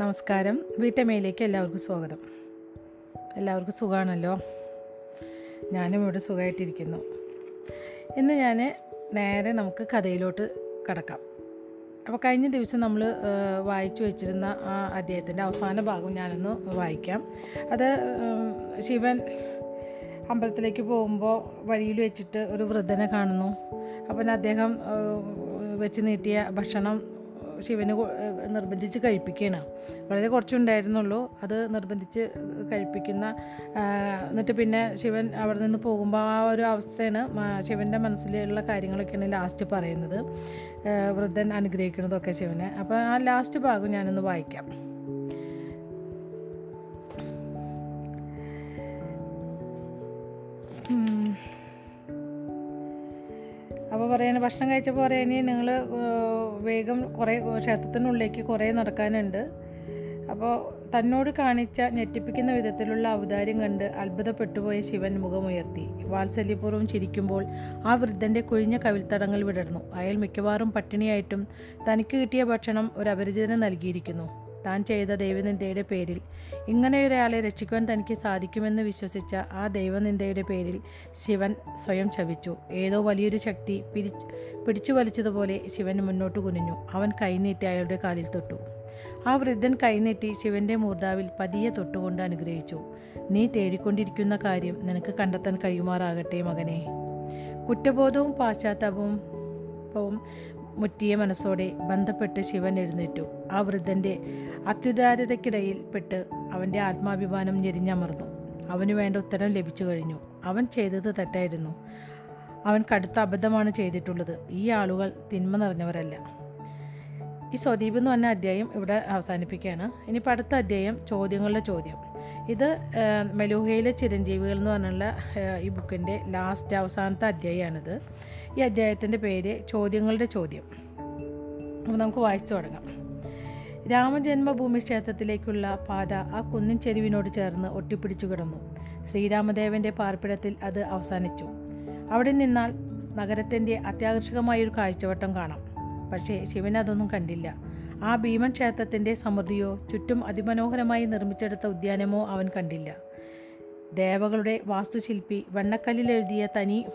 നമസ്കാരം. വീട്ടമ്മയിലേക്ക് എല്ലാവർക്കും സ്വാഗതം. എല്ലാവർക്കും സുഖമാണല്ലോ ഞാനും ഇവിടെ സുഖമായിട്ടിരിക്കുന്നു ഇന്ന് ഞാൻ നേരെ നമുക്ക് കഥയിലോട്ട് കടക്കാം. അപ്പോൾ കഴിഞ്ഞ ദിവസം നമ്മൾ വായിച്ചു വെച്ചിരുന്ന ആ അദ്ദേഹത്തിന്റെ അവസാന ഭാഗം ഞാനൊന്ന് വായിക്കാം. അത് ശിവൻ അമ്പലത്തിലേക്ക് പോകുമ്പോൾ വഴിയിൽ വെച്ചിട്ട് ഒരു വൃദ്ധനെ കാണുന്നു. അപ്പം അദ്ദേഹം വെച്ച് നീട്ടിയ ഭക്ഷണം ശിവന് നിർബന്ധിച്ച് കഴിപ്പിക്കുകയാണ്. വളരെ കുറച്ചുണ്ടായിരുന്നുള്ളൂ. അത് നിർബന്ധിച്ച് കഴിപ്പിക്കുന്ന എന്നിട്ട് പിന്നെ ശിവൻ അവിടെ നിന്ന് പോകുമ്പോൾ ആ ഒരു അവസ്ഥയാണ് ശിവന്റെ മനസ്സിലുള്ള കാര്യങ്ങളൊക്കെയാണ് ലാസ്റ്റ് പറയുന്നത്. വൃദ്ധൻ അനുഗ്രഹിക്കുന്നതൊക്കെ ശിവനെ. അപ്പോൾ ആ ലാസ്റ്റ് ഭാഗം ഞാനൊന്ന് വായിക്കാം. പറയണ ഭക്ഷണം കഴിച്ചപ്പോൾ പറയണേ നിങ്ങൾ വേഗം കുറേ ക്ഷേത്രത്തിനുള്ളിലേക്ക് കുറേ നടക്കാനുണ്ട്. അപ്പോൾ തന്നോട് കാണിച്ച ഞെട്ടിപ്പിക്കുന്ന വിധത്തിലുള്ള ഔദാര്യം കണ്ട് അത്ഭുതപ്പെട്ടുപോയ ശിവൻ മുഖമുയർത്തി. വാത്സല്യപൂർവം ചിരിക്കുമ്പോൾ ആ വൃദ്ധന്റെ കുഴിഞ്ഞ കവിൽത്തടങ്ങൾ വിടർന്നു. അയാൾ മിക്കവാറും പട്ടിണിയായിട്ടും തനിക്ക് കിട്ടിയ ഭക്ഷണം ഒരു അപരിചിതന് നൽകിയിരിക്കുന്നു. താൻ ചെയ്ത ദൈവനിന്ദയുടെ പേരിൽ. ഇങ്ങനെയൊരാളെ രക്ഷിക്കുവാൻ തനിക്ക് സാധിക്കുമെന്ന് വിശ്വസിച്ച ആ ദൈവനിന്ദയുടെ പേരിൽ ശിവൻ സ്വയം ശവിച്ചു. ഏതോ വലിയൊരു ശക്തി പിടിച്ചു പിടിച്ചു വലിച്ചതുപോലെ ശിവൻ മുന്നോട്ട് കുനിഞ്ഞു. അവൻ കൈനീട്ടി അയാളുടെ കാലിൽ തൊട്ടു. ആ വൃദ്ധൻ കൈനീട്ടി ശിവന്റെ മൂർധാവിൽ പതിയെ തൊട്ടുകൊണ്ട് അനുഗ്രഹിച്ചു. നീ തേടിക്കൊണ്ടിരിക്കുന്ന കാര്യം നിനക്ക് കണ്ടെത്താൻ കഴിയുമാറാകട്ടെ മകനെ. കുറ്റബോധവും പാശ്ചാത്താപവും മുറ്റിയ മനസ്സോടെ ബന്ധപ്പെട്ട് ശിവൻ എഴുന്നേറ്റു. ആ വൃദ്ധന്റെ അത്യുദാരതയ്ക്കിടയിൽ പെട്ട് അവന്റെ ആത്മാഭിമാനം ഞെരിഞ്ഞമർന്നു. അവന് വേണ്ട ഉത്തരം ലഭിച്ചു കഴിഞ്ഞു. അവൻ ചെയ്തത് തെറ്റായിരുന്നു. അവൻ കടുത്ത അബദ്ധമാണ് ചെയ്തിട്ടുള്ളത്. ഈ ആളുകൾ തിന്മ നിറഞ്ഞവരല്ല. ഈ സ്വദീപ് എന്ന് പറഞ്ഞ അധ്യായം ഇവിടെ അവസാനിപ്പിക്കുകയാണ്. ഇനിയിപ്പോൾ അടുത്ത അധ്യായം ചോദ്യങ്ങളുടെ ചോദ്യം. ഇത് മെലൂഹയിലെ ചിരഞ്ജീവികൾ എന്ന് പറഞ്ഞുള്ള ഈ ബുക്കിന്റെ ലാസ്റ്റ് അവസാനത്തെ അധ്യായമാണിത്. ഈ അധ്യായത്തിന്റെ പേര് ചോദ്യങ്ങളുടെ ചോദ്യം. അപ്പോൾ നമുക്ക് വായിച്ചു തുടങ്ങാം. രാമജന്മഭൂമി ക്ഷേത്രത്തിലേക്കുള്ള പാത ആ കുന്നിൻ ചെരുവിനോട് ചേർന്ന് ഒട്ടിപ്പിടിച്ചു കിടന്നു. ശ്രീരാമദേവന്റെ പാർപ്പിടത്തിൽ അത് അവസാനിച്ചു. അവിടെ നിന്നാൽ നഗരത്തിന്റെ അത്യാകർഷകമായൊരു കാഴ്ചവട്ടം കാണാം. പക്ഷേ ശിവൻ അതൊന്നും കണ്ടില്ല. ആ ഭീമൻ ക്ഷേത്രത്തിന്റെ സമൃദ്ധിയോ ചുറ്റും അതിമനോഹരമായി നിർമ്മിച്ചെടുത്ത ഉദ്യാനമോ അവൻ കണ്ടില്ല. ദേവകളുടെ വാസ്തുശില്പി വെണ്ണക്കല്ലിൽ എഴുതിയ തനി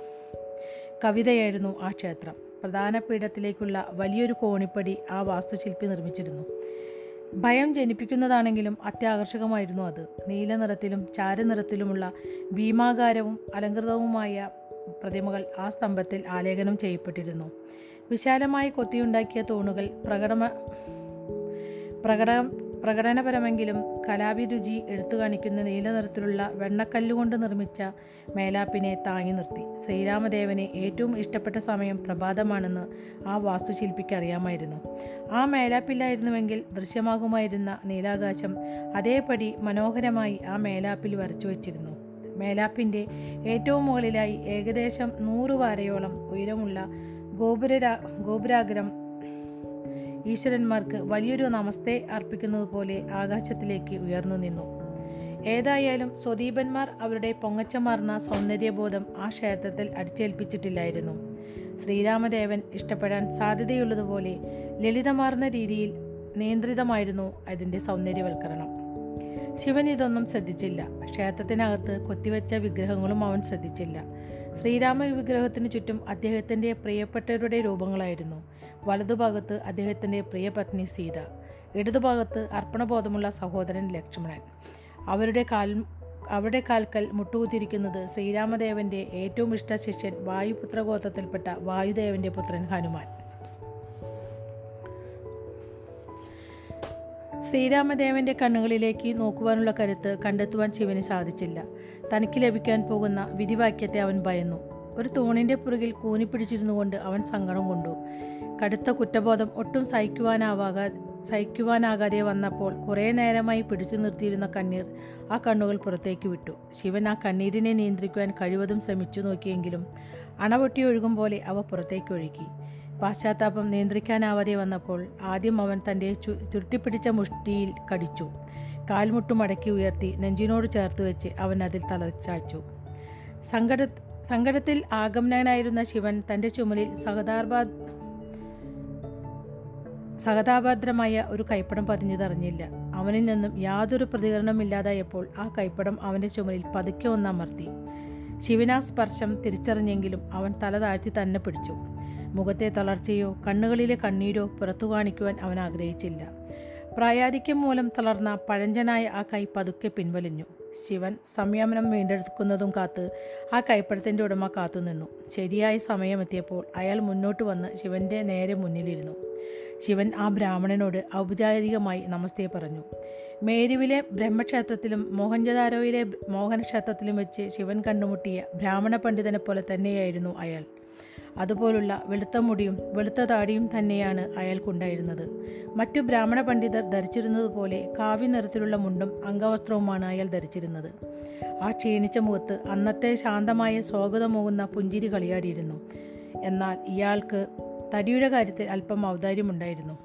കവിതയായിരുന്നു ആ ക്ഷേത്രം. പ്രധാന പീഠത്തിലേക്കുള്ള വലിയൊരു കോണിപ്പടി ആ വാസ്തുശില്പി നിർമ്മിച്ചിരുന്നു. ഭയം ജനിപ്പിക്കുന്നതാണെങ്കിലും അത്യാകർഷകമായിരുന്നു അത്. നീല നിറത്തിലും ചാരനിറത്തിലുമുള്ള ഭീമാകാരവും അലങ്കൃതവുമായ പ്രതിമകൾ ആ സ്തംഭത്തിൽ ആലേഖനം ചെയ്യപ്പെട്ടിരുന്നു. വിശാലമായി കൊത്തിയുണ്ടാക്കിയ തൂണുകൾ പ്രകടമ പ്രകട പ്രകടനപരമെങ്കിലും കലാഭിരുചി എടുത്തു കാണിക്കുന്ന നീല നിറത്തിലുള്ള വെണ്ണക്കല്ലുകൊണ്ട് നിർമ്മിച്ച മേലാപ്പിനെ താങ്ങി നിർത്തി. ശ്രീരാമദേവന് ഏറ്റവും ഇഷ്ടപ്പെട്ട സമയം പ്രഭാതമാണെന്ന് ആ വാസ്തുശില്പിക്ക് അറിയാമായിരുന്നു. ആ മേലാപ്പില്ലായിരുന്നുവെങ്കിൽ ദൃശ്യമാകുമായിരുന്ന നീലാകാശം അതേപടി മനോഹരമായി ആ മേലാപ്പിൽ വരച്ചു വച്ചിരുന്നു. മേലാപ്പിന്റെ ഏറ്റവും മുകളിലായി ഏകദേശം നൂറ് വാരയോളം ഉയരമുള്ള ഗോപുര ഗോപുരാഗ്രം ഈശ്വരന്മാർക്ക് വലിയൊരു നമസ്തേ അർപ്പിക്കുന്നത് പോലെ ആകാശത്തിലേക്ക് ഉയർന്നു നിന്നു. ഏതായാലും സ്വദീപന്മാർ അവരുടെ പൊങ്ങച്ചമാർന്ന സൗന്ദര്യബോധം ആ ക്ഷേത്രത്തിൽ അടിച്ചേൽപ്പിച്ചിട്ടില്ലായിരുന്നു. ശ്രീരാമദേവൻ ഇഷ്ടപ്പെടാൻ സാധ്യതയുള്ളതുപോലെ ലളിതമാർന്ന രീതിയിൽ നിയന്ത്രിതമായിരുന്നു അതിന്റെ സൗന്ദര്യവൽക്കരണം. ശിവൻ ഇതൊന്നും ശ്രദ്ധിച്ചില്ല. ക്ഷേത്രത്തിനകത്ത് കൊത്തിവെച്ച വിഗ്രഹങ്ങളും അവൻ ശ്രദ്ധിച്ചില്ല. ശ്രീരാമ വിഗ്രഹത്തിന് ചുറ്റും അദ്ദേഹത്തിന്റെ പ്രിയപ്പെട്ടവരുടെ രൂപങ്ങളായിരുന്നു. വലതുഭാഗത്ത് അദ്ദേഹത്തിന്റെ പ്രിയപത്നി സീത ഇടതുഭാഗത്ത് അർപ്പണബോധമുള്ള സഹോദരൻ ലക്ഷ്മണൻ. അവരുടെ കാൽ അവരുടെ കാൽക്കൽ മുട്ടുകുത്തിരിക്കുന്നത് ശ്രീരാമദേവന്റെ ഏറ്റവും ഇഷ്ട ശിഷ്യൻ വായുപുത്ര ഗോത്രത്തിൽപ്പെട്ട വായുദേവന്റെ പുത്രൻ ഹനുമാൻ. ശ്രീരാമദേവന്റെ കണ്ണുകളിലേക്ക് നോക്കുവാനുള്ള കരുത്ത് കണ്ടെത്തുവാൻ ശിവന് സാധിച്ചില്ല. തനിക്ക് ലഭിക്കാൻ പോകുന്ന വിധിവാക്യത്തെ അവൻ ഭയന്നു. ഒരു തൂണിന്റെ പുറകിൽ കൂനിപ്പിടിച്ചിരുന്നുകൊണ്ട് അവൻ സങ്കടം കൊണ്ടു. കടുത്ത കുറ്റബോധം ഒട്ടും സഹിക്കുവാനാവാകാ സഹിക്കുവാനാകാതെ വന്നപ്പോൾ കുറേ നേരമായി പിടിച്ചു നിർത്തിയിരുന്ന കണ്ണീർ ആ കണ്ണുകൾ പുറത്തേക്ക് വിട്ടു. ശിവൻ ആ കണ്ണീരിനെ നിയന്ത്രിക്കുവാൻ കഴിവതും ശ്രമിച്ചു നോക്കിയെങ്കിലും അണപൊട്ടി ഒഴുകും പോലെ അവ പുറത്തേക്ക് ഒഴുകി. പാശ്ചാത്താപം നിയന്ത്രിക്കാനാവാതെ വന്നപ്പോൾ ആദ്യം അവൻ തന്റെ ചു ചുരുട്ടിപ്പിടിച്ച മുഷ്ടിയിൽ കടിച്ചു. കാൽമുട്ടു മടക്കി ഉയർത്തി നെഞ്ചിനോട് ചേർത്ത് വെച്ച് അവൻ അതിൽ തലച്ചാച്ചു സങ്കട സങ്കടത്തിൽ ആഗമനനായിരുന്ന ശിവൻ തന്റെ ചുമലിൽ സഹതാർബാ സഹതാപാദ്രമായ ഒരു കൈപ്പടം പതിഞ്ഞതറിഞ്ഞില്ല. അവനിൽ നിന്നും യാതൊരു പ്രതികരണമില്ലാതായപ്പോൾ ആ കൈപ്പടം അവന്റെ ചുമലിൽ പതുക്കെ ഒന്നമർത്തി ശിവനാ സ്പർശം തിരിച്ചറിഞ്ഞെങ്കിലും അവൻ തല താഴ്ത്തി തന്നെ പിടിച്ചു. മുഖത്തെ തളർച്ചയോ കണ്ണുകളിലെ കണ്ണീരോ പുറത്തു കാണിക്കുവാൻ അവൻ ആഗ്രഹിച്ചില്ല. പ്രായാധിക്യം മൂലം തളർന്ന പഴഞ്ചനായ ആ കൈ പതുക്കെ പിൻവലിഞ്ഞു. ശിവൻ സംയമനം വീണ്ടെടുക്കുന്നതും കാത്ത് ആ കൈപ്പടത്തിന്റെ ഉടമ കാത്തുനിന്നു ശരിയായ സമയമെത്തിയപ്പോൾ അയാൾ മുന്നോട്ട് വന്ന് ശിവന്റെ നേരെ മുന്നിലിരുന്നു. ശിവൻ ആ ബ്രാഹ്മണനോട് ഔപചാരികമായി നമസ്തേ പറഞ്ഞു. മേരുവിലെ ബ്രഹ്മക്ഷേത്രത്തിലും മോഹൻജദാരോയിലെ മോഹനക്ഷേത്രത്തിലും വെച്ച് ശിവൻ കണ്ടുമുട്ടിയ ബ്രാഹ്മണ പണ്ഡിതനെ പോലെ തന്നെയായിരുന്നു അയാൾ. അതുപോലുള്ള വെളുത്ത മുടിയും വെളുത്ത താടിയും തന്നെയാണ് അയാൾക്കുണ്ടായിരുന്നത്. മറ്റു ബ്രാഹ്മണ പണ്ഡിതർ ധരിച്ചിരുന്നത് പോലെ കാവ്യ നിറത്തിലുള്ള മുണ്ടും അംഗവസ്ത്രവുമാണ് അയാൾ ധരിച്ചിരുന്നത്. ആ ക്ഷീണിച്ച മുഖത്ത് അന്നത്തെ ശാന്തമായ സ്വാഗതമോകുന്ന പുഞ്ചിരി കളിയാടിയിരുന്നു. എന്നാൽ ഇയാൾക്ക് തടിയുടെ കാര്യത്തിൽ അല്പം ഔദാര്യമുണ്ടായിരുന്നു.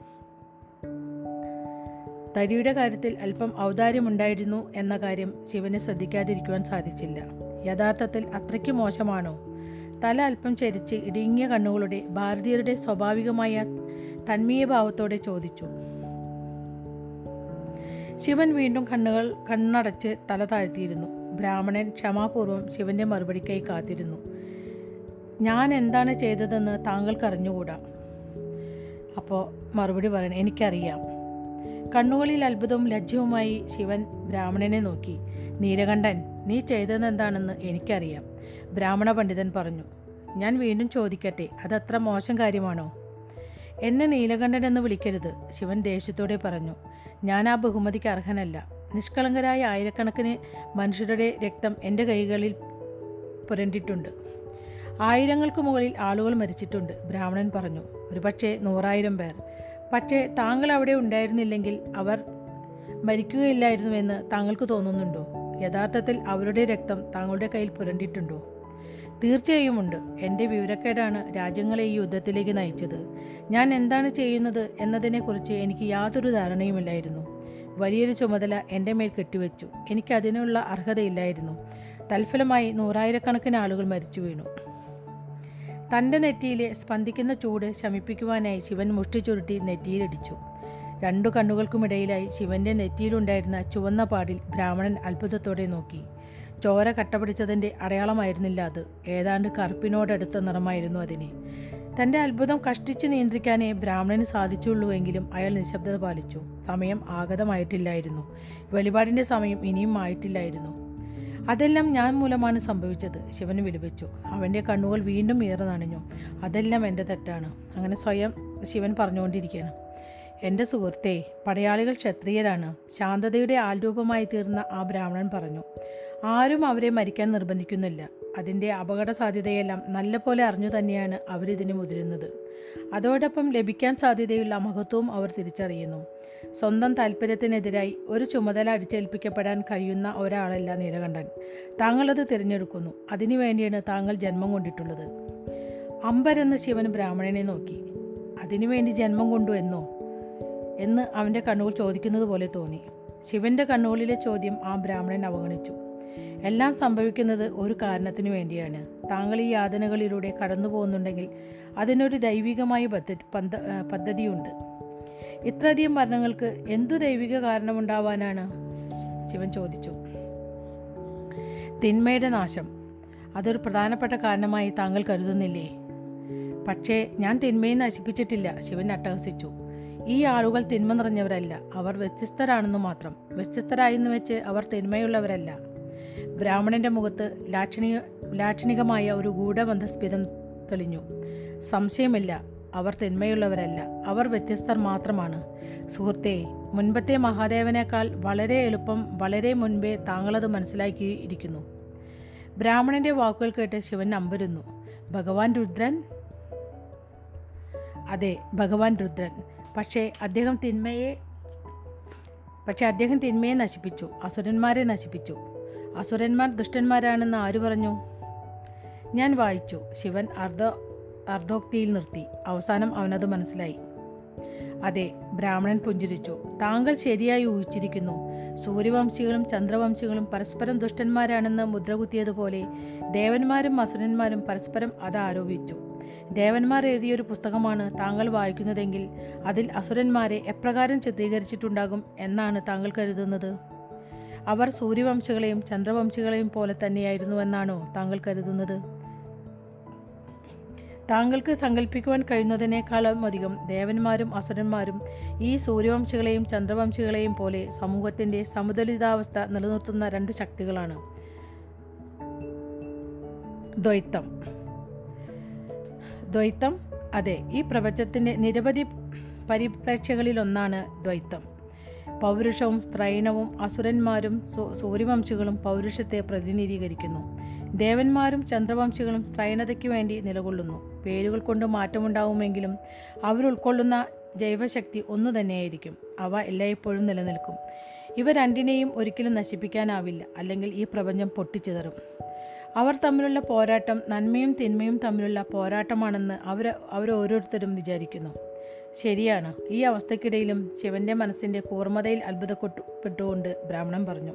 തടിയുടെ കാര്യത്തിൽ അല്പം ഔദാര്യമുണ്ടായിരുന്നു എന്ന കാര്യം ശിവന് ശ്രദ്ധിക്കാതിരിക്കുവാൻ സാധിച്ചില്ല. യഥാർത്ഥത്തിൽ അത്രയ്ക്ക് മോശമാണോ? തല അല്പം ചരിച്ച് ഇടുങ്ങിയ കണ്ണുകളുടെ ഭാരതീയരുടെ സ്വാഭാവികമായ തന്മീയ ഭാവത്തോടെ ചോദിച്ചു. ശിവൻ വീണ്ടും കണ്ണുകൾ കണ്ണടച്ച് തല താഴ്ത്തിയിരുന്നു. ബ്രാഹ്മണൻ ക്ഷമാപൂർവം ശിവന്റെ മറുപടിക്കായി കാത്തിരുന്നു. ഞാൻ എന്താണ് ചെയ്തതെന്ന് താങ്കൾക്ക് അറിഞ്ഞുകൂടാ? അപ്പോൾ മറുപടി പറയണം. എനിക്കറിയാം. കണ്ണുകളിൽ അത്ഭുതവും ലജ്ജവുമായി ശിവൻ ബ്രാഹ്മണനെ നോക്കി. നീലകണ്ഠൻ നീ ചെയ്തതെന്താണെന്ന് എനിക്കറിയാം. ബ്രാഹ്മണ പണ്ഡിതൻ പറഞ്ഞു ഞാൻ വീണ്ടും ചോദിക്കട്ടെ അതത്ര മോശം കാര്യമാണോ? എന്നെ നീലകണ്ഠൻ എന്ന് വിളിക്കരുത് ശിവൻ ദേഷ്യത്തോടെ പറഞ്ഞു. ഞാൻ ആ ബഹുമതിക്ക് അർഹനല്ല. നിഷ്കളങ്കരായ ആയിരക്കണക്കിന് മനുഷ്യരുടെ രക്തം എന്റെ കൈകളിൽ പുരണ്ടിട്ടുണ്ട്. ആയിരങ്ങൾക്ക് മുകളിൽ ആളുകൾ മരിച്ചിട്ടുണ്ട് ബ്രാഹ്മണൻ പറഞ്ഞു. ഒരുപക്ഷെ നൂറായിരം പേർ. പക്ഷേ താങ്കൾ അവിടെ ഉണ്ടായിരുന്നില്ലെങ്കിൽ അവർ മരിക്കുകയില്ലായിരുന്നുവെന്ന് താങ്കൾക്ക് തോന്നുന്നുണ്ടോ? യഥാർത്ഥത്തിൽ അവരുടെ രക്തം താങ്കളുടെ കയ്യിൽ പുരണ്ടിട്ടുണ്ടോ? തീർച്ചയായും ഉണ്ട്. എന്റെ വിവരക്കേടാണ് രാജ്യങ്ങളെ ഈ യുദ്ധത്തിലേക്ക് നയിച്ചത്. ഞാൻ എന്താണ് ചെയ്യുന്നത് എന്നതിനെക്കുറിച്ച് എനിക്ക് യാതൊരു ധാരണയുമില്ലായിരുന്നു. വലിയൊരു ചുമതല എന്റെ മേൽ കെട്ടിവെച്ചു. എനിക്ക് അതിനുള്ള അർഹതയില്ലായിരുന്നു. തൽഫലമായി നൂറായിരക്കണക്കിന് ആളുകൾ മരിച്ചു വീണു. തന്റെ നെറ്റിയിലെ സ്പന്ദിക്കുന്ന ചൂട് ശമിപ്പിക്കുവാനായി ശിവൻ മുഷ്ടി ചുരുട്ടി നെറ്റിയിലിടിച്ചു. രണ്ടു കണ്ണുകൾക്കുമിടയിലായി ശിവന്റെ നെറ്റിയിലുണ്ടായിരുന്ന ചുവന്ന പാടിൽ ബ്രാഹ്മണൻ അത്ഭുതത്തോടെ നോക്കി. ചോര കട്ടപിടിച്ചതിന്റെ അടയാളമായിരുന്നില്ല അത്. ഏതാണ്ട് കറുപ്പിനോടടുത്ത നിറമായിരുന്നു അതിന്. തന്റെ അത്ഭുതം കഷ്ടിച്ച് നിയന്ത്രിക്കാനേ ബ്രാഹ്മണന് സാധിച്ചുള്ളൂവെങ്കിലും അയാൾ നിശബ്ദത പാലിച്ചു. സമയം ആഗതമായിട്ടില്ലായിരുന്നു. വെളിപാടിന്റെ സമയം ഇനിയും ആയിട്ടില്ലായിരുന്നു. അതെല്ലാം ഞാൻ മൂലമാണ് സംഭവിച്ചത് ശിവൻ വിലപിച്ചു. അവന്റെ കണ്ണുകൾ വീണ്ടും ഏറെ നനഞ്ഞു. അതെല്ലാം എന്റെ തെറ്റാണ്. അങ്ങനെ സ്വയം ശിവൻ പറഞ്ഞുകൊണ്ടിരിക്കുകയാണ്. എന്റെ സുഹൃത്തെ പടയാളികൾ ക്ഷത്രിയരാണ്. ശാന്തതയുടെ ആൽരൂപമായി തീർന്ന ആ ബ്രാഹ്മണൻ പറഞ്ഞു ആരും അവരെ മരിക്കാൻ നിർബന്ധിക്കുന്നില്ല. അതിന്റെ അപകട സാധ്യതയെല്ലാം നല്ലപോലെ അറിഞ്ഞു തന്നെയാണ് അവരിതിന് മുതിരുന്നത്. അതോടൊപ്പം ലഭിക്കാൻ സാധ്യതയുള്ള മഹത്വവും അവർ തിരിച്ചറിയുന്നു. സ്വന്തം താല്പര്യത്തിനെതിരായി ഒരു ചുമതല അടിച്ചേൽപ്പിക്കപ്പെടാൻ കഴിയുന്ന ഒരാളല്ല നീലകണ്ഠൻ. താങ്കളത് തിരഞ്ഞെടുക്കുന്നു. അതിനു വേണ്ടിയാണ് താങ്കൾ ജന്മം കൊണ്ടിട്ടുള്ളത്. അമ്പരെന്ന ശിവൻ ബ്രാഹ്മണനെ നോക്കി. അതിനുവേണ്ടി ജന്മം കൊണ്ടു എന്നോ? എന്ന് അവന്റെ കണ്ണുകൾ ചോദിക്കുന്നത് പോലെ തോന്നി. ശിവന്റെ കണ്ണുകളിലെ ചോദ്യം ആ ബ്രാഹ്മണൻ അവഗണിച്ചു. എല്ലാം സംഭവിക്കുന്നത് ഒരു കാരണത്തിനു വേണ്ടിയാണ്. താങ്കൾ ഈ യാതനകളിലൂടെ കടന്നു പോകുന്നുണ്ടെങ്കിൽ അതിനൊരു ദൈവികമായ പദ്ധതി പദ്ധതിയുണ്ട്. ഇത്രയധികം മരണങ്ങൾക്ക് എന്തു ദൈവിക കാരണമുണ്ടാവാനാണ്? ശിവൻ ചോദിച്ചു. തിന്മയുടെ നാശം. അതൊരു പ്രധാനപ്പെട്ട കാരണമായി താങ്കൾ കരുതുന്നില്ലേ? പക്ഷേ ഞാൻ തിന്മയെ നശിപ്പിച്ചിട്ടില്ല ശിവൻ അട്ടഹസിച്ചു. ഈ ആളുകൾ തിന്മ നിറഞ്ഞവരല്ല. അവർ വ്യത്യസ്തരാണെന്ന് മാത്രം. വ്യത്യസ്തരായെന്ന് വെച്ച് അവർ തിന്മയുള്ളവരല്ല. ബ്രാഹ്മണന്റെ മുഖത്ത് ലാക്ഷണിക ലാക്ഷണികമായ ഒരു ഗൂഢബന്ധസ്ഫിതം തെളിഞ്ഞു. സംശയമില്ല. അവർ തിന്മയുള്ളവരല്ല. അവർ വ്യത്യസ്തർ മാത്രമാണ്. സുഹൃത്തെ മുൻപത്തെ മഹാദേവനേക്കാൾ വളരെ എളുപ്പം വളരെ മുൻപേ താങ്കളത് മനസ്സിലാക്കിയിരിക്കുന്നു. ബ്രാഹ്മണന്റെ വാക്കുകൾ കേട്ട് ശിവൻ അമ്പരുന്നു. ഭഗവാൻ രുദ്രൻ? അതെ ഭഗവാൻ രുദ്രൻ. പക്ഷേ അദ്ദേഹം തിന്മയെ പക്ഷേ അദ്ദേഹം തിന്മയെ നശിപ്പിച്ചു. അസുരന്മാരെ നശിപ്പിച്ചു. അസുരന്മാർ ദുഷ്ടന്മാരാണെന്ന് ആര് പറഞ്ഞു? ഞാൻ വായിച്ചു. ശിവൻ അർദ്ധ അർദ്ധോക്തിയിൽ നിർത്തി. അവസാനം അവനത് മനസ്സിലായി. അതെ ബ്രാഹ്മണൻ പുഞ്ചിരിച്ചു. താങ്കൾ ശരിയായി ഊഹിച്ചിരിക്കുന്നു. സൂര്യവംശികളും ചന്ദ്രവംശികളും പരസ്പരം ദുഷ്ടന്മാരാണെന്ന് മുദ്രകുത്തിയതുപോലെ ദേവന്മാരും അസുരന്മാരും പരസ്പരം അത് ആരോപിച്ചു ദേവന്മാർ എഴുതിയൊരു പുസ്തകമാണ് താങ്കൾ വായിക്കുന്നതെങ്കിൽ അതിൽ അസുരന്മാരെ എപ്രകാരം ചിത്രീകരിച്ചിട്ടുണ്ടാകും എന്നാണ് താങ്കൾ കരുതുന്നത്. അവർ സൂര്യവംശികളെയും ചന്ദ്രവംശികളെയും പോലെ തന്നെയായിരുന്നുവെന്നാണോ താങ്കൾ കരുതുന്നത്? താങ്കൾക്ക് സങ്കല്പിക്കുവാൻ കഴിയുന്നതിനേക്കാളും അധികം ദേവന്മാരും അസുരന്മാരും ഈ സൂര്യവംശികളെയും ചന്ദ്രവംശികളെയും പോലെ സമൂഹത്തിന്റെ സമതുലിതാവസ്ഥ നിലനിർത്തുന്ന രണ്ട് ശക്തികളാണ്. ദ്വൈത്തം ദ്വൈത്തം അതെ ഈ പ്രപഞ്ചത്തിന്റെ നിരവധി പരിപ്രേക്ഷകളിലൊന്നാണ് ദ്വൈത്തം പൗരുഷവും സ്ത്രൈണവും അസുരന്മാരും സൂര്യവംശികളും പൗരുഷത്തെ പ്രതിനിധീകരിക്കുന്നു. ദേവന്മാരും ചന്ദ്രവംശികളും സ്ത്രൈണതയ്ക്ക് വേണ്ടി നിലകൊള്ളുന്നു. പേരുകൾ കൊണ്ട് മാറ്റമുണ്ടാവുമെങ്കിലും അവർ ഉൾക്കൊള്ളുന്ന ജൈവശക്തി ഒന്നു തന്നെയായിരിക്കും. അവ എല്ലായ്പ്പോഴും നിലനിൽക്കും. ഇവ രണ്ടിനെയും ഒരിക്കലും നശിപ്പിക്കാനാവില്ല. അല്ലെങ്കിൽ ഈ പ്രപഞ്ചം പൊട്ടിച്ചിതറും. അവർ തമ്മിലുള്ള പോരാട്ടം നന്മയും തിന്മയും തമ്മിലുള്ള പോരാട്ടമാണെന്ന് അവർ അവരോരോരുത്തരും വിചാരിക്കുന്നു. ശരിയാണ്. ഈ അവസ്ഥക്കിടയിലും ശിവന്റെ മനസ്സിന്റെ കൂർമ്മതയിൽ അത്ഭുതപ്പെട്ടുകൊണ്ട് ബ്രാഹ്മണൻ പറഞ്ഞു.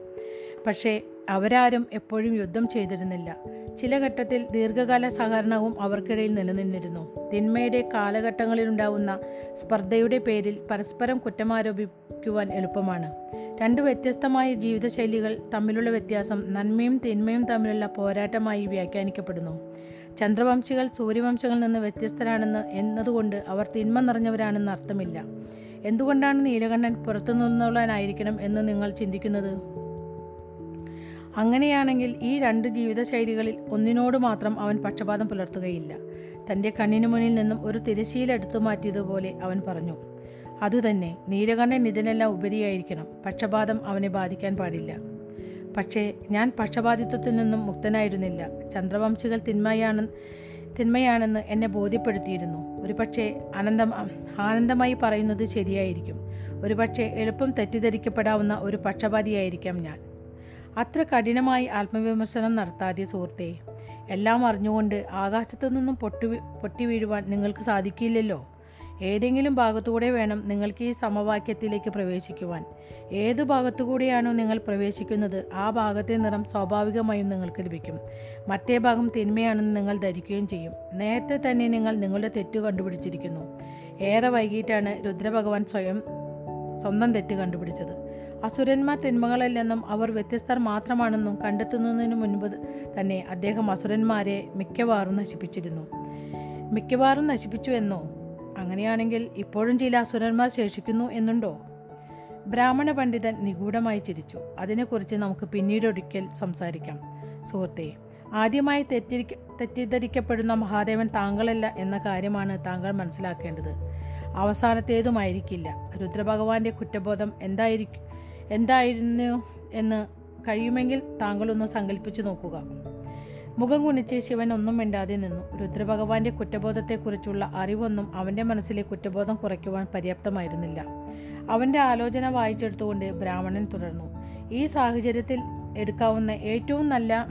പക്ഷേ അവരാരും എപ്പോഴും യുദ്ധം ചെയ്തിരുന്നില്ല. ചില ഘട്ടത്തിൽ ദീർഘകാല സഹകരണവും അവർക്കിടയിൽ നിലനിന്നിരുന്നു. തിന്മയുടെ കാലഘട്ടങ്ങളിലുണ്ടാവുന്ന സ്പർദ്ധയുടെ പേരിൽ പരസ്പരം കുറ്റമാരോപിക്കുവാൻ എളുപ്പമാണ്. രണ്ട് വ്യത്യസ്തമായ ജീവിതശൈലികൾ തമ്മിലുള്ള വ്യത്യാസം നന്മയും തിന്മയും തമ്മിലുള്ള പോരാട്ടമായി വ്യാഖ്യാനിക്കപ്പെടുന്നു. ചന്ദ്രവംശികൾ സൂര്യവംശങ്ങളിൽ നിന്ന് വ്യത്യസ്തരാണെന്ന് എന്നതുകൊണ്ട് അവർ തിന്മ നിറഞ്ഞവരാണെന്ന് അർത്ഥമില്ല. എന്തുകൊണ്ടാണ് നീലകണ്ഠൻ പുറത്തു നിന്നുള്ളവനായിരിക്കണം എന്ന് നിങ്ങൾ ചിന്തിക്കുന്നത്? അങ്ങനെയാണെങ്കിൽ ഈ രണ്ട് ജീവിതശൈലികളിൽ ഒന്നിനോട് മാത്രം അവൻ പക്ഷപാതം പുലർത്തുകയില്ല. തന്റെ കണ്ണിനു മുന്നിൽ നിന്നും ഒരു തിരശ്ശീല എടുത്തു മാറ്റിയതുപോലെ അവൻ പറഞ്ഞു അതുതന്നെ നീലകണ്ഠൻ ഇതിനെല്ലാം ഉപരിയായിരിക്കണം. പക്ഷപാതം അവനെ ബാധിക്കാൻ പാടില്ല. പക്ഷേ ഞാൻ പക്ഷപാതിത്വത്തിൽ നിന്നും മുക്തനായിരുന്നില്ല. ചന്ദ്രവംശികൾ തിന്മയാണ് തിന്മയാണെന്ന് എന്നെ ബോധ്യപ്പെടുത്തിയിരുന്നു. ഒരുപക്ഷെ അനന്തം ആനന്ദമായി പറയുന്നത് ശരിയായിരിക്കും. ഒരുപക്ഷെ എളുപ്പം തെറ്റിദ്ധരിക്കപ്പെടാവുന്ന ഒരു പക്ഷപാതിയായിരിക്കാം ഞാൻ. അത്ര കഠിനമായി ആത്മവിമർശനം നടത്താതെ സുഹൃത്തെ എല്ലാം അറിഞ്ഞുകൊണ്ട് ആകാശത്തു നിന്നും പൊട്ടി പൊട്ടി വീഴുവാൻ നിങ്ങൾക്ക് സാധിക്കില്ലല്ലോ. ഏതെങ്കിലും ഭാഗത്തുകൂടെ വേണം നിങ്ങൾക്ക് ഈ സമവാക്യത്തിലേക്ക് പ്രവേശിക്കുവാൻ. ഏത് ഭാഗത്തുകൂടെയാണോ നിങ്ങൾ പ്രവേശിക്കുന്നത് ആ ഭാഗത്തെ നിറം സ്വാഭാവികമായും നിങ്ങൾക്ക് ലഭിക്കും. മറ്റേ ഭാഗം തിന്മയാണെന്ന് നിങ്ങൾ ധരിക്കുകയും ചെയ്യും. നേരത്തെ തന്നെ നിങ്ങൾ നിങ്ങളുടെ തെറ്റ് കണ്ടുപിടിച്ചിരിക്കുന്നു. ഏറെ വൈകിട്ടാണ് രുദ്രഭഗവാൻ സ്വയം സ്വന്തം തെറ്റ് കണ്ടുപിടിച്ചത്. അസുരന്മാർ തിന്മകളല്ലെന്നും അവർ വ്യത്യസ്തർ മാത്രമാണെന്നും കണ്ടെത്തുന്നതിനു മുൻപ് തന്നെ അദ്ദേഹം അസുരന്മാരെ മിക്കവാറും നശിപ്പിച്ചിരുന്നു. മിക്കവാറും നശിപ്പിച്ചു എന്നോ? അങ്ങനെയാണെങ്കിൽ ഇപ്പോഴും ചില അസുരന്മാർ ശേഷിക്കുന്നു എന്നുണ്ടോ? ബ്രാഹ്മണ പണ്ഡിതൻ നിഗൂഢമായി ചിരിച്ചു. അതിനെക്കുറിച്ച് നമുക്ക് പിന്നീടൊരിക്കൽ സംസാരിക്കാം. സുഹൃത്തെ ആദ്യമായി തെറ്റിരിക്ക തെറ്റിദ്ധരിക്കപ്പെടുന്ന മഹാദേവൻ താങ്കളല്ല എന്ന കാര്യമാണ് താങ്കൾ മനസ്സിലാക്കേണ്ടത്. അവസാനത്തേതുമായിരിക്കില്ല. രുദ്രഭഗവാന്റെ കുറ്റബോധം എന്തായിരിക്കും എന്തായിരുന്നു എന്ന് കഴിയുമെങ്കിൽ താങ്കളൊന്ന് സങ്കല്പിച്ചു നോക്കുക. മുഖം കുനിച്ച് ശിവൻ ഒന്നും മിണ്ടാതെ നിന്നു. രുദ്രഭഗവാന്റെ കുറ്റബോധത്തെക്കുറിച്ചുള്ള അറിവൊന്നും അവന്റെ മനസ്സിലെ കുറ്റബോധം കുറയ്ക്കുവാൻ പര്യാപ്തമായിരുന്നില്ല. അവന്റെ ആലോചന വായിച്ചെടുത്തുകൊണ്ട് ബ്രാഹ്മണൻ തുടർന്നു. ഈ സാഹചര്യത്തിൽ എടുക്കാവുന്ന ഏറ്റവും നല്ല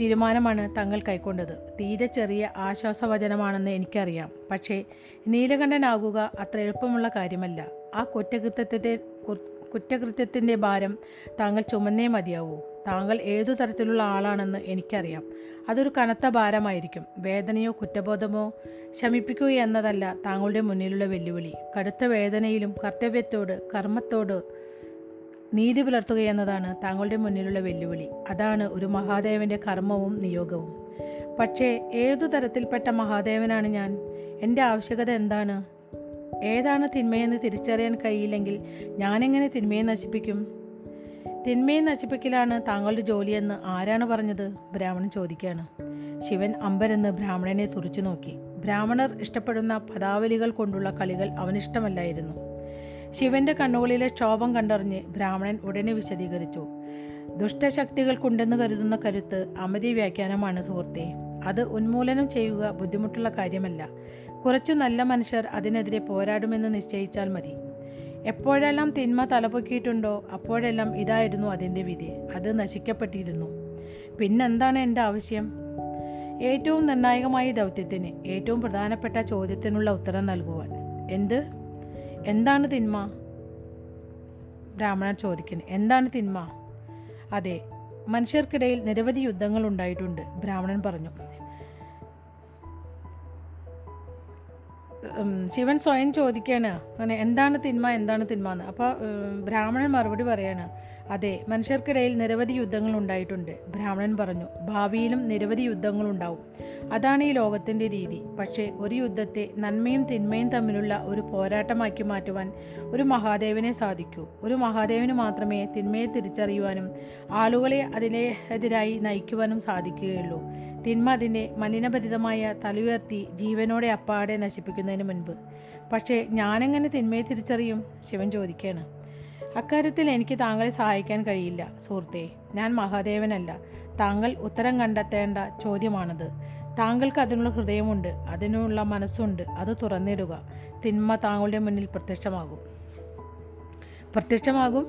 തീരുമാനമാണ് തങ്ങൾ കൈക്കൊണ്ടത്. തീരെ ചെറിയ ആശ്വാസവചനമാണെന്ന് എനിക്കറിയാം. പക്ഷേ നീലകണ്ഠനാകുക അത്ര എളുപ്പമുള്ള കാര്യമല്ല. ആ കുറ്റകൃത്യത്തിന്റെ കുറ്റകൃത്യത്തിന്റെ ഭാരം താങ്കൾ ചുമന്നേ മതിയാവൂ. താങ്കൾ ഏതു തരത്തിലുള്ള ആളാണെന്ന് എനിക്കറിയാം. അതൊരു കനത്ത ഭാരമായിരിക്കും. വേദനയോ കുറ്റബോധമോ ശമിപ്പിക്കുക എന്നതല്ല താങ്കളുടെ മുന്നിലുള്ള വെല്ലുവിളി. കടുത്ത വേദനയിലും കർത്തവ്യത്തോട് കർമ്മത്തോട് നീതി പുലർത്തുക എന്നതാണ് താങ്കളുടെ മുന്നിലുള്ള വെല്ലുവിളി. അതാണ് ഒരു മഹാദേവന്റെ കർമ്മവും നിയോഗവും. പക്ഷേ ഏതു തരത്തിൽപ്പെട്ട മഹാദേവനാണ് ഞാൻ? എന്റെ ആവശ്യകത എന്താണ്? ഏതാണ് തിന്മയെന്ന് തിരിച്ചറിയാൻ കഴിയില്ലെങ്കിൽ ഞാനെങ്ങനെ തിന്മയെ നശിപ്പിക്കും? തിന്മയെ നശിപ്പിക്കലാണ് താങ്കളുടെ ജോലിയെന്ന് ആരാണ് പറഞ്ഞത്? ബ്രാഹ്മണൻ ചോദിക്കുകയാണ്. ശിവൻ അമ്പരെന്ന് ബ്രാഹ്മണനെ തുറച്ചു നോക്കി. ബ്രാഹ്മണർ ഇഷ്ടപ്പെടുന്ന പദാവലികൾ കൊണ്ടുള്ള കളികൾ അവനിഷ്ടമല്ലായിരുന്നു. ശിവന്റെ കണ്ണുകളിലെ ക്ഷോഭം കണ്ടറിഞ്ഞ് ബ്രാഹ്മണൻ ഉടനെ വിശദീകരിച്ചു. ദുഷ്ടശക്തികൾക്കുണ്ടെന്ന് കരുതുന്ന കരുത്ത് അമതി വ്യാഖ്യാനമാണ് സുഹൃത്തെ. അത് ഉന്മൂലനം ചെയ്യുക ബുദ്ധിമുട്ടുള്ള കാര്യമല്ല. കുറച്ചു നല്ല മനുഷ്യർ അതിനെതിരെ പോരാടുമെന്ന് നിശ്ചയിച്ചാൽ മതി. എപ്പോഴെല്ലാം തിന്മ തലപൊക്കിയിട്ടുണ്ടോ അപ്പോഴെല്ലാം ഇതായിരുന്നു അതിന്റെ വിധി. അത് നശിക്കപ്പെട്ടിരുന്നു. പിന്നെന്താണ് എന്റെ ആവശ്യം? ഏറ്റവും നിർണായകമായ ദൗത്യത്തിന് ഏറ്റവും പ്രധാനപ്പെട്ട ചോദ്യത്തിനുള്ള ഉത്തരം നൽകുവാൻ. എന്ത്? എന്താണ് തിന്മ? ബ്രാഹ്മണൻ ചോദിക്കുന്നു. എന്താണ് തിന്മ? അതെ മനുഷ്യർക്കിടയിൽ നിരവധി യുദ്ധങ്ങൾ ഉണ്ടായിട്ടുണ്ട് ബ്രാഹ്മണൻ പറഞ്ഞു. ശിവൻ സ്വയം ചോദിക്കുകയാണ് അങ്ങനെ എന്താണ് തിന്മ എന്താണ് തിന്മ എന്ന്. അപ്പോൾ ബ്രാഹ്മണൻ മറുപടി പറയാണ്. അതെ മനുഷ്യർക്കിടയിൽ നിരവധി യുദ്ധങ്ങൾ ഉണ്ടായിട്ടുണ്ട്. ബ്രാഹ്മണൻ പറഞ്ഞു ഭാവിയിലും നിരവധി യുദ്ധങ്ങൾ ഉണ്ടാവും. അതാണ് ഈ ലോകത്തിന്റെ രീതി. പക്ഷേ ഒരു യുദ്ധത്തെ നന്മയും തിന്മയും തമ്മിലുള്ള ഒരു പോരാട്ടമാക്കി മാറ്റുവാൻ ഒരു മഹാദേവനെ സാധിക്കൂ. ഒരു മഹാദേവന് മാത്രമേ തിന്മയെ തിരിച്ചറിയുവാനും ആളുകളെ അതിനെതിരായി നയിക്കുവാനും സാധിക്കുകയുള്ളൂ. തിന്മ അതിന്റെ മലിനഭരിതമായ തലയുയർത്തി ജീവനോടെ അപ്പാടെ നശിപ്പിക്കുന്നതിന് മുൻപ്. പക്ഷേ ഞാനെങ്ങനെ തിന്മയെ തിരിച്ചറിയും? ശിവൻ ചോദിക്കുകയാണ് അക്കാര്യത്തിൽ എനിക്ക് താങ്കളെ സഹായിക്കാൻ കഴിയില്ല സുഹൃത്തെ. ഞാൻ മഹാദേവനല്ല. താങ്കൾ ഉത്തരം കണ്ടെത്തേണ്ട ചോദ്യമാണത്. താങ്കൾക്ക് അതിനുള്ള ഹൃദയമുണ്ട് അതിനുള്ള മനസ്സുണ്ട് അത് തുറന്നിടുക. തിന്മ താങ്കളുടെ മുന്നിൽ പ്രത്യക്ഷമാകും. പ്രത്യക്ഷമാകും?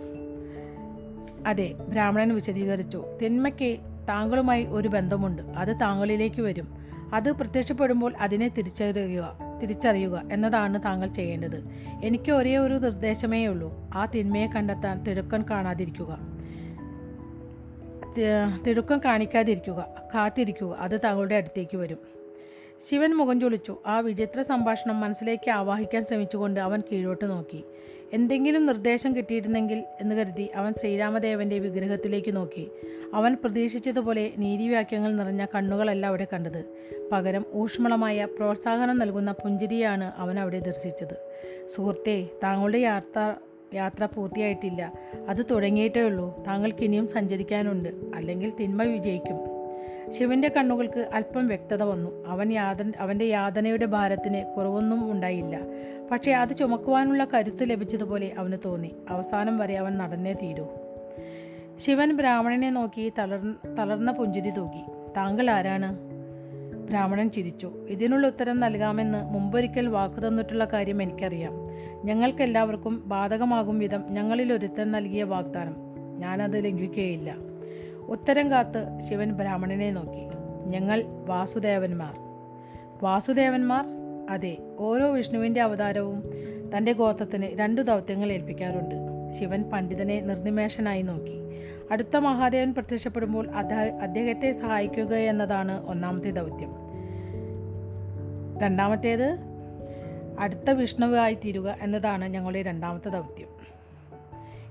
അതെ ബ്രാഹ്മണൻ വിശദീകരിച്ചു. തിന്മയ്ക്ക് താങ്കളുമായി ഒരു ബന്ധമുണ്ട്. അത് താങ്കളിലേക്ക് വരും. അത് പ്രത്യക്ഷപ്പെടുമ്പോൾ അതിനെ തിരിച്ചറിയുക തിരിച്ചറിയുക എന്നതാണ് താങ്കൾ ചെയ്യേണ്ടത്. എനിക്ക് ഒരേ ഒരു നിർദ്ദേശമേ ഉള്ളൂ. ആ തിന്മയെ കണ്ടെത്താൻ തിടുക്കം കാണാതിരിക്കുക. തിടുക്കം കാണിക്കാതിരിക്കുക കാത്തിരിക്കുക. അത് താങ്കളുടെ അടുത്തേക്ക് വരും. ശിവൻ മുഖം ചൊളിച്ചു. ആ വിചിത്ര സംഭാഷണം മനസ്സിലേക്ക് ആവാഹിക്കാൻ ശ്രമിച്ചുകൊണ്ട് അവൻ കീഴോട്ട് നോക്കി. എന്തെങ്കിലും നിർദ്ദേശം കിട്ടിയിരുന്നെങ്കിൽ എന്ന് കരുതി അവൻ ശ്രീരാമദേവന്റെ വിഗ്രഹത്തിലേക്ക് നോക്കി. അവൻ പ്രതീക്ഷിച്ചതുപോലെ നീതിവാക്യങ്ങൾ നിറഞ്ഞ കണ്ണുകളല്ല അവിടെ കണ്ടത്. പകരം ഊഷ്മളമായ പ്രോത്സാഹനം നൽകുന്ന പുഞ്ചിരിയാണ് അവൻ അവിടെ ദർശിച്ചത്. സുഹൃത്തെ താങ്കളുടെ യാത്ര യാത്ര പൂർത്തിയായിട്ടില്ല. അത് തുടങ്ങിയിട്ടേ ഉള്ളൂ. താങ്കൾക്ക് ഇനിയും സഞ്ചരിക്കാനുണ്ട്. അല്ലെങ്കിൽ തിന്മ വിജയിക്കും. ശിവന്റെ കണ്ണുകൾക്ക് അല്പം വ്യക്തത വന്നു. അവൻ യാത അവന്റെ യാതനയുടെ ഭാരത്തിന് കുറവൊന്നും ഉണ്ടായില്ല. പക്ഷേ അത് ചുമക്കുവാനുള്ള കരുത്ത് ലഭിച്ചതുപോലെ അവന് തോന്നി. അവസാനം വരെ അവൻ നടന്നേ തീരൂ. ശിവൻ ബ്രാഹ്മണനെ നോക്കി തളർ തളർന്ന പുഞ്ചിരി തൂക്കി താങ്കൾ ആരാണ്? ബ്രാഹ്മണൻ ചിരിച്ചു. ഇതിനുള്ള ഉത്തരം നൽകാമെന്ന് മുമ്പൊരിക്കൽ വാക്കു തന്നിട്ടുള്ള കാര്യം എനിക്കറിയാം. ഞങ്ങൾക്കെല്ലാവർക്കും ബാധകമാകും വിധം ഞങ്ങളിൽ ഒരുത്തൻ നൽകിയ വാഗ്ദാനം. ഞാനത് ലംഘിക്കുകയില്ല. ഉത്തരം കാത്ത് ശിവൻ ബ്രാഹ്മണനെ നോക്കി. ഞങ്ങൾ വാസുദേവന്മാർ. വാസുദേവന്മാർ അതെ ഓരോ വിഷ്ണുവിന്റെ അവതാരവും തന്റെ ഗോത്രത്തിന് രണ്ടു ദൗത്യങ്ങൾ ഏൽപ്പിക്കാറുണ്ട്. ശിവൻ പണ്ഡിതനെ നിർനിമേഷനായി നോക്കി. അടുത്ത മഹാദേവൻ പ്രത്യക്ഷപ്പെടുമ്പോൾ അദ്ദേ- അദ്ദേഹത്തെ സഹായിക്കുക എന്നതാണ് ഒന്നാമത്തെ ദൗത്യം. രണ്ടാമത്തേത് അടുത്ത വിഷ്ണുവായി തീരുക എന്നതാണ് ഞങ്ങളുടെ രണ്ടാമത്തെ ദൗത്യം.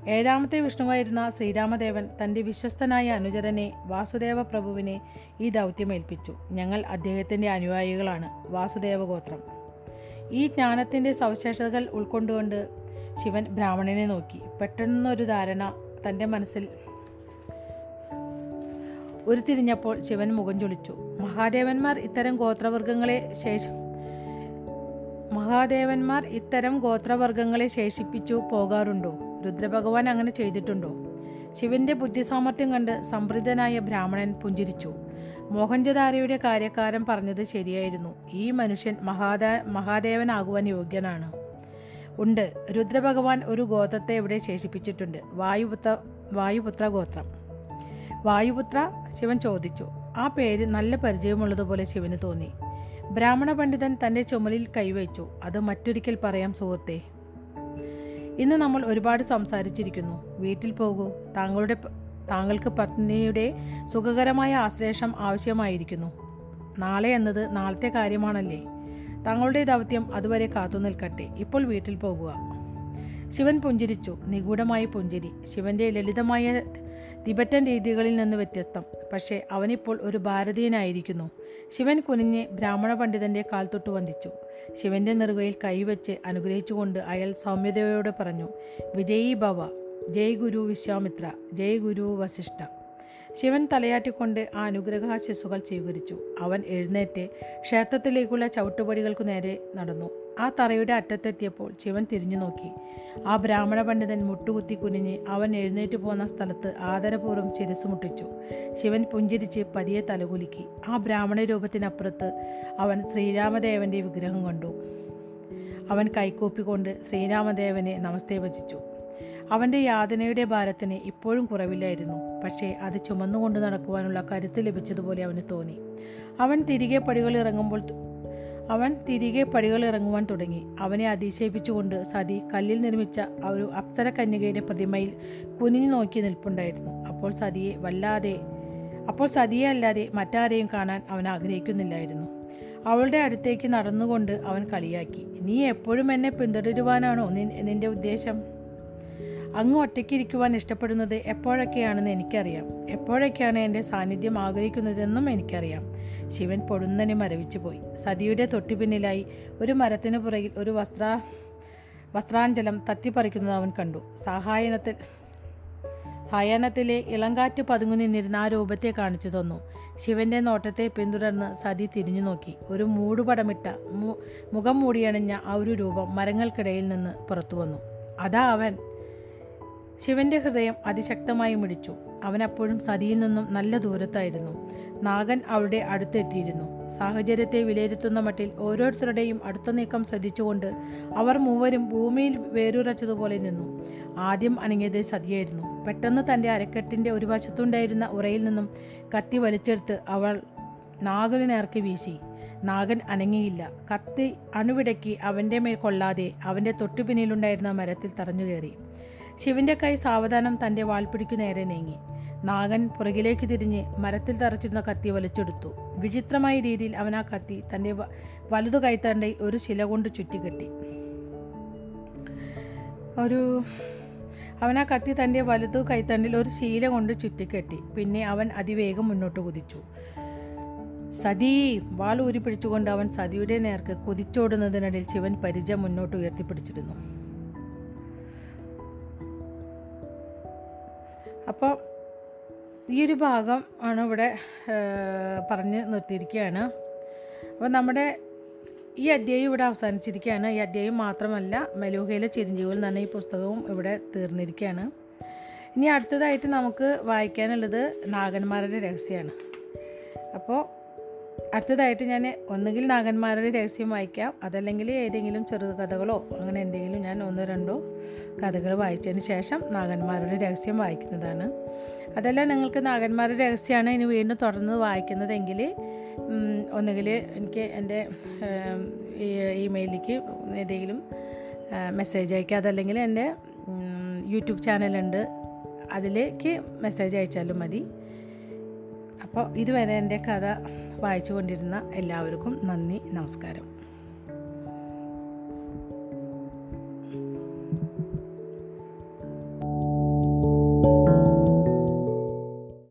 ഏഴാമത്തെ വിഷ്ണുവായിരുന്ന ശ്രീരാമദേവൻ തന്റെ വിശ്വസ്തനായ അനുചരനെ വാസുദേവ പ്രഭുവിനെ ഈ ദൗത്യമേൽപ്പിച്ചു. ഞങ്ങൾ അദ്ദേഹത്തിന്റെ അനുയായികളാണ്. വാസുദേവഗോത്രം. ഈ ജ്ഞാനത്തിന്റെ സവിശേഷതകൾ ഉൾക്കൊണ്ടുകൊണ്ട് ശിവൻ ബ്രാഹ്മണനെ നോക്കി. പെട്ടെന്നൊരു ധാരണ തന്റെ മനസ്സിൽ ഉരുത്തിരിഞ്ഞപ്പോൾ ശിവൻ മുഖം ചൊളിച്ചു. മഹാദേവന്മാർ ഇത്തരം ഗോത്രവർഗങ്ങളെ ശേഷം മഹാദേവന്മാർ ഇത്തരം ഗോത്രവർഗങ്ങളെ ശേഷിപ്പിച്ചു പോകാറുണ്ടോ? രുദ്രഭഗവാൻ അങ്ങനെ ചെയ്തിട്ടുണ്ടോ? ശിവന്റെ ബുദ്ധിസാമർഥ്യം കണ്ട് സംപ്രീതനായ ബ്രാഹ്മണൻ പുഞ്ചിരിച്ചു. മോഹൻജദാരയുടെ കാര്യക്കാരൻ പറഞ്ഞത് ശരിയായിരുന്നു. ഈ മനുഷ്യൻ മഹാദ മഹാദേവനാകുവാൻ യോഗ്യനാണ്. ഉണ്ട്. രുദ്രഭഗവാൻ ഒരു ഗോത്രത്തെ ഇവിടെ ശേഷിപ്പിച്ചിട്ടുണ്ട്. വായുപുത്ര വായുപുത്ര ഗോത്രം വായുപുത്ര ശിവൻ ചോദിച്ചു. ആ പേര് നല്ല പരിചയമുള്ളതുപോലെ ശിവന് തോന്നി. ബ്രാഹ്മണ പണ്ഡിതൻ തന്റെ ചുമലിൽ കൈവച്ചു. അത് മറ്റൊരിക്കൽ പറയാം സുഹൃത്തെ. ഇന്ന് നമ്മൾ ഒരുപാട് സംസാരിച്ചിരിക്കുന്നു. വീട്ടിൽ പോകൂ താങ്കളുടെ താങ്കൾക്ക് പത്നിയുടെ സുഖകരമായ ആശ്ലേഷം ആവശ്യമായിരിക്കുന്നു. നാളെ എന്നത് നാളത്തെ കാര്യമാണല്ലേ? താങ്കളുടെ ദൗത്യം അതുവരെ കാത്തു നിൽക്കട്ടെ. ഇപ്പോൾ വീട്ടിൽ പോകുക. ശിവൻ പുഞ്ചിരിച്ചു. നിഗൂഢമായി പുഞ്ചിരി. ശിവന്റെ ലളിതമായ തിബറ്റൻ രീതികളിൽ നിന്ന് വ്യത്യസ്തം. പക്ഷേ അവനിപ്പോൾ ഒരു ഭാരതീയനായിരിക്കുന്നു. ശിവൻ കുനിഞ്ഞ് ബ്രാഹ്മണ പണ്ഡിതന്റെ കാൽ തൊട്ട് വന്ദിച്ചു. ശിവന്റെ നെറുകയിൽ കൈവച്ച് അനുഗ്രഹിച്ചുകൊണ്ട് അയാൾ സൗമ്യതയോടെ പറഞ്ഞു വിജയീ ഭവ ജയ് ഗുരു വിശ്വാമിത്ര ജയ് ഗുരു വസിഷ്ഠ ശിവൻ തലയാട്ടിക്കൊണ്ട് ആ അനുഗ്രഹാശിസുകൾ സ്വീകരിച്ചു. അവൻ എഴുന്നേറ്റ് ക്ഷേത്രത്തിലേക്കുള്ള ചവിട്ടുപടികൾക്കു നേരെ നടന്നു. ആ തറയുടെ അറ്റത്തെത്തിയപ്പോൾ ശിവൻ തിരിഞ്ഞു നോക്കി. ആ ബ്രാഹ്മണ പണ്ഡിതൻ മുട്ടുകുത്തി കുനിഞ്ഞ് അവൻ എഴുന്നേറ്റ് പോന്ന സ്ഥലത്ത് ആദരപൂർവം ശിരസ് മുട്ടിച്ചു. ശിവൻ പുഞ്ചിരിച്ച് പതിയെ തലകുലുക്കി. ആ ബ്രാഹ്മണ രൂപത്തിനപ്പുറത്ത് അവൻ ശ്രീരാമദേവന്റെ വിഗ്രഹം കണ്ടു. അവൻ കൈക്കൂപ്പിക്കൊണ്ട് ശ്രീരാമദേവനെ നമസ്തേ വചിച്ചു. അവന്റെ യാതനയുടെ ഭാരത്തിന് ഇപ്പോഴും കുറവില്ലായിരുന്നു. പക്ഷേ അത് ചുമന്നുകൊണ്ട് നടക്കുവാനുള്ള കരുത്ത് ലഭിച്ചതുപോലെ അവന് തോന്നി. അവൻ തിരികെ തു- അവൻ തിരികെ പടികൾ ഇറങ്ങുവാൻ തുടങ്ങി. അവനെ അതിശയിപ്പിച്ചുകൊണ്ട് സതി കല്ലിൽ നിർമ്മിച്ച ഒരു അപ്സര കന്യകയുടെ പ്രതിമയിൽ കുനിഞ്ഞു നോക്കി നിൽപ്പുണ്ടായിരുന്നു. അപ്പോൾ സതിയെ വല്ലാതെ അപ്പോൾ സതിയെ അല്ലാതെ മറ്റാരെയും കാണാൻ അവൻ ആഗ്രഹിക്കുന്നില്ലായിരുന്നു. അവളുടെ അടുത്തേക്ക് നടന്നുകൊണ്ട് അവൻ കളിയാക്കി. നീ എപ്പോഴും എന്നെ പിന്തുടരുവാനാണോ നിന്റെ ഉദ്ദേശം? അങ്ങ് ഒറ്റയ്ക്കിരിക്കുവാൻ ഇഷ്ടപ്പെടുന്നത് എപ്പോഴൊക്കെയാണെന്ന് എനിക്കറിയാം. എപ്പോഴൊക്കെയാണ് എന്റെ സാന്നിധ്യം ആഗ്രഹിക്കുന്നതെന്നും എനിക്കറിയാം. ശിവൻ പൊടുന്നനെ മരവിച്ചു പോയി. സതിയുടെ തൊട്ടുപിന്നിലായി ഒരു മരത്തിന് പുറകിൽ ഒരു വസ്ത്ര വസ്ത്രാഞ്ചലം തത്തിപ്പറിക്കുന്നത് അവൻ കണ്ടു. സഹായനത്തിൽ സായാഹ്നത്തിലെ ഇളങ്കാറ്റ് പതുങ്ങു നിന്നിരുന്ന ആ രൂപത്തെ കാണിച്ചു തന്നു. ശിവന്റെ നോട്ടത്തെ പിന്തുടർന്ന് സതി തിരിഞ്ഞു നോക്കി. ഒരു മൂടുപടമിട്ട മുഖം മൂടിയണിഞ്ഞ ആ ഒരു രൂപം മരങ്ങൾക്കിടയിൽ നിന്ന് പുറത്തു വന്നു. അതാ അവൻ. ശിവന്റെ ഹൃദയം അതിശക്തമായി മിടിച്ചു. അവനപ്പോഴും സതിയിൽ നിന്നും നല്ല ദൂരത്തായിരുന്നു. നാഗൻ അവളുടെ അടുത്തെത്തിയിരുന്നു. സാഹചര്യത്തെ വിലയിരുത്തുന്ന മട്ടിൽ ഓരോരുത്തരുടെയും അടുത്ത നീക്കം ശ്രദ്ധിച്ചുകൊണ്ട് അവർ മൂവരും ഭൂമിയിൽ വേരുറച്ചതുപോലെ നിന്നു. ആദ്യം അനങ്ങിയത് സതിയായിരുന്നു. പെട്ടെന്ന് തന്റെ അരക്കെട്ടിന്റെ ഒരു വശത്തുണ്ടായിരുന്ന ഉറയിൽ നിന്നും കത്തി വലിച്ചെടുത്ത് അവൾ നാഗന് നേർക്ക് വീശി. നാഗൻ അനങ്ങിയില്ല. കത്തി അണുവിടക്കി അവന്റെ മേൽ കൊള്ളാതെ അവന്റെ തൊട്ടുപിന്നിലുണ്ടായിരുന്ന മരത്തിൽ തറഞ്ഞു കയറി ശിവന്റെ കൈ സാവധാനം തന്റെ വാൾപ്പിടിക്കു നേരെ നീങ്ങി. നാഗൻ പുറകിലേക്ക് തിരിഞ്ഞ് മരത്തിൽ തറച്ചിരുന്ന കത്തി വലിച്ചെടുത്തു. വിചിത്രമായ രീതിയിൽ അവൻ ആ കത്തി തന്റെ വലതു കൈത്തണ്ടയിൽ ഒരു ശില കൊണ്ട് ചുറ്റിക്കെട്ടി. ഒരു അവൻ ആ കത്തി തന്റെ വലതു കൈത്തണ്ടിൽ ഒരു ശീല കൊണ്ട് ചുറ്റിക്കെട്ടി. പിന്നെ അവൻ അതിവേഗം മുന്നോട്ട് കുതിച്ചു. സതി വാൾ ഊരി പിടിച്ചുകൊണ്ട് അവൻ സതിയുടെ നേർക്ക് കുതിച്ചോടുന്നതിനിടയിൽ ശിവൻ പരിച മുന്നോട്ട് ഉയർത്തിപ്പിടിച്ചിരുന്നു. അപ്പോൾ ഈ ഒരു ഭാഗം ആണ് ഇവിടെ പറഞ്ഞ് നിർത്തിയിരിക്കുകയാണ്. അപ്പോൾ നമ്മുടെ ഈ അധ്യായം ഇവിടെ അവസാനിച്ചിരിക്കുകയാണ്. ഈ അധ്യായം മാത്രമല്ല മെലൂഹയിലെ ചിരഞ്ജീവികൾ എന്ന് ഈ പുസ്തകവും ഇവിടെ തീർന്നിരിക്കുകയാണ്. ഇനി അടുത്തതായിട്ട് നമുക്ക് വായിക്കാനുള്ളത് നാഗന്മാരുടെ രഹസ്യമാണ്. അപ്പോൾ അടുത്തതായിട്ട് ഞാൻ ഒന്നുകിൽ നാഗന്മാരുടെ രഹസ്യം വായിക്കാം അതല്ലെങ്കിൽ ഏതെങ്കിലും ചെറുകഥകളോ അങ്ങനെ എന്തെങ്കിലും ഞാൻ ഒന്നോ രണ്ടോ കഥകൾ വായിച്ചതിന് ശേഷം നാഗന്മാരുടെ രഹസ്യം വായിക്കുന്നതാണ്. അതല്ല നിങ്ങൾക്ക് നാഗന്മാരുടെ രഹസ്യമാണ് ഇനി വീണ്ടും തുടർന്ന് വായിക്കുന്നതെങ്കിൽ ഒന്നുകിൽ എനിക്ക് എന്റെ ഇമെയിലേക്ക് ഏതെങ്കിലും മെസ്സേജ് അയക്കുക. അതല്ലെങ്കിൽ എന്റെ യൂട്യൂബ് ചാനലുണ്ട്. അതിലേക്ക് മെസ്സേജ് അയച്ചാലും മതി. അപ്പോൾ ഇതുവരെ എന്റെ കഥ വായിച്ചു കൊണ്ടിരുന്ന എല്ലാവർക്കും നന്ദി നമസ്കാരം.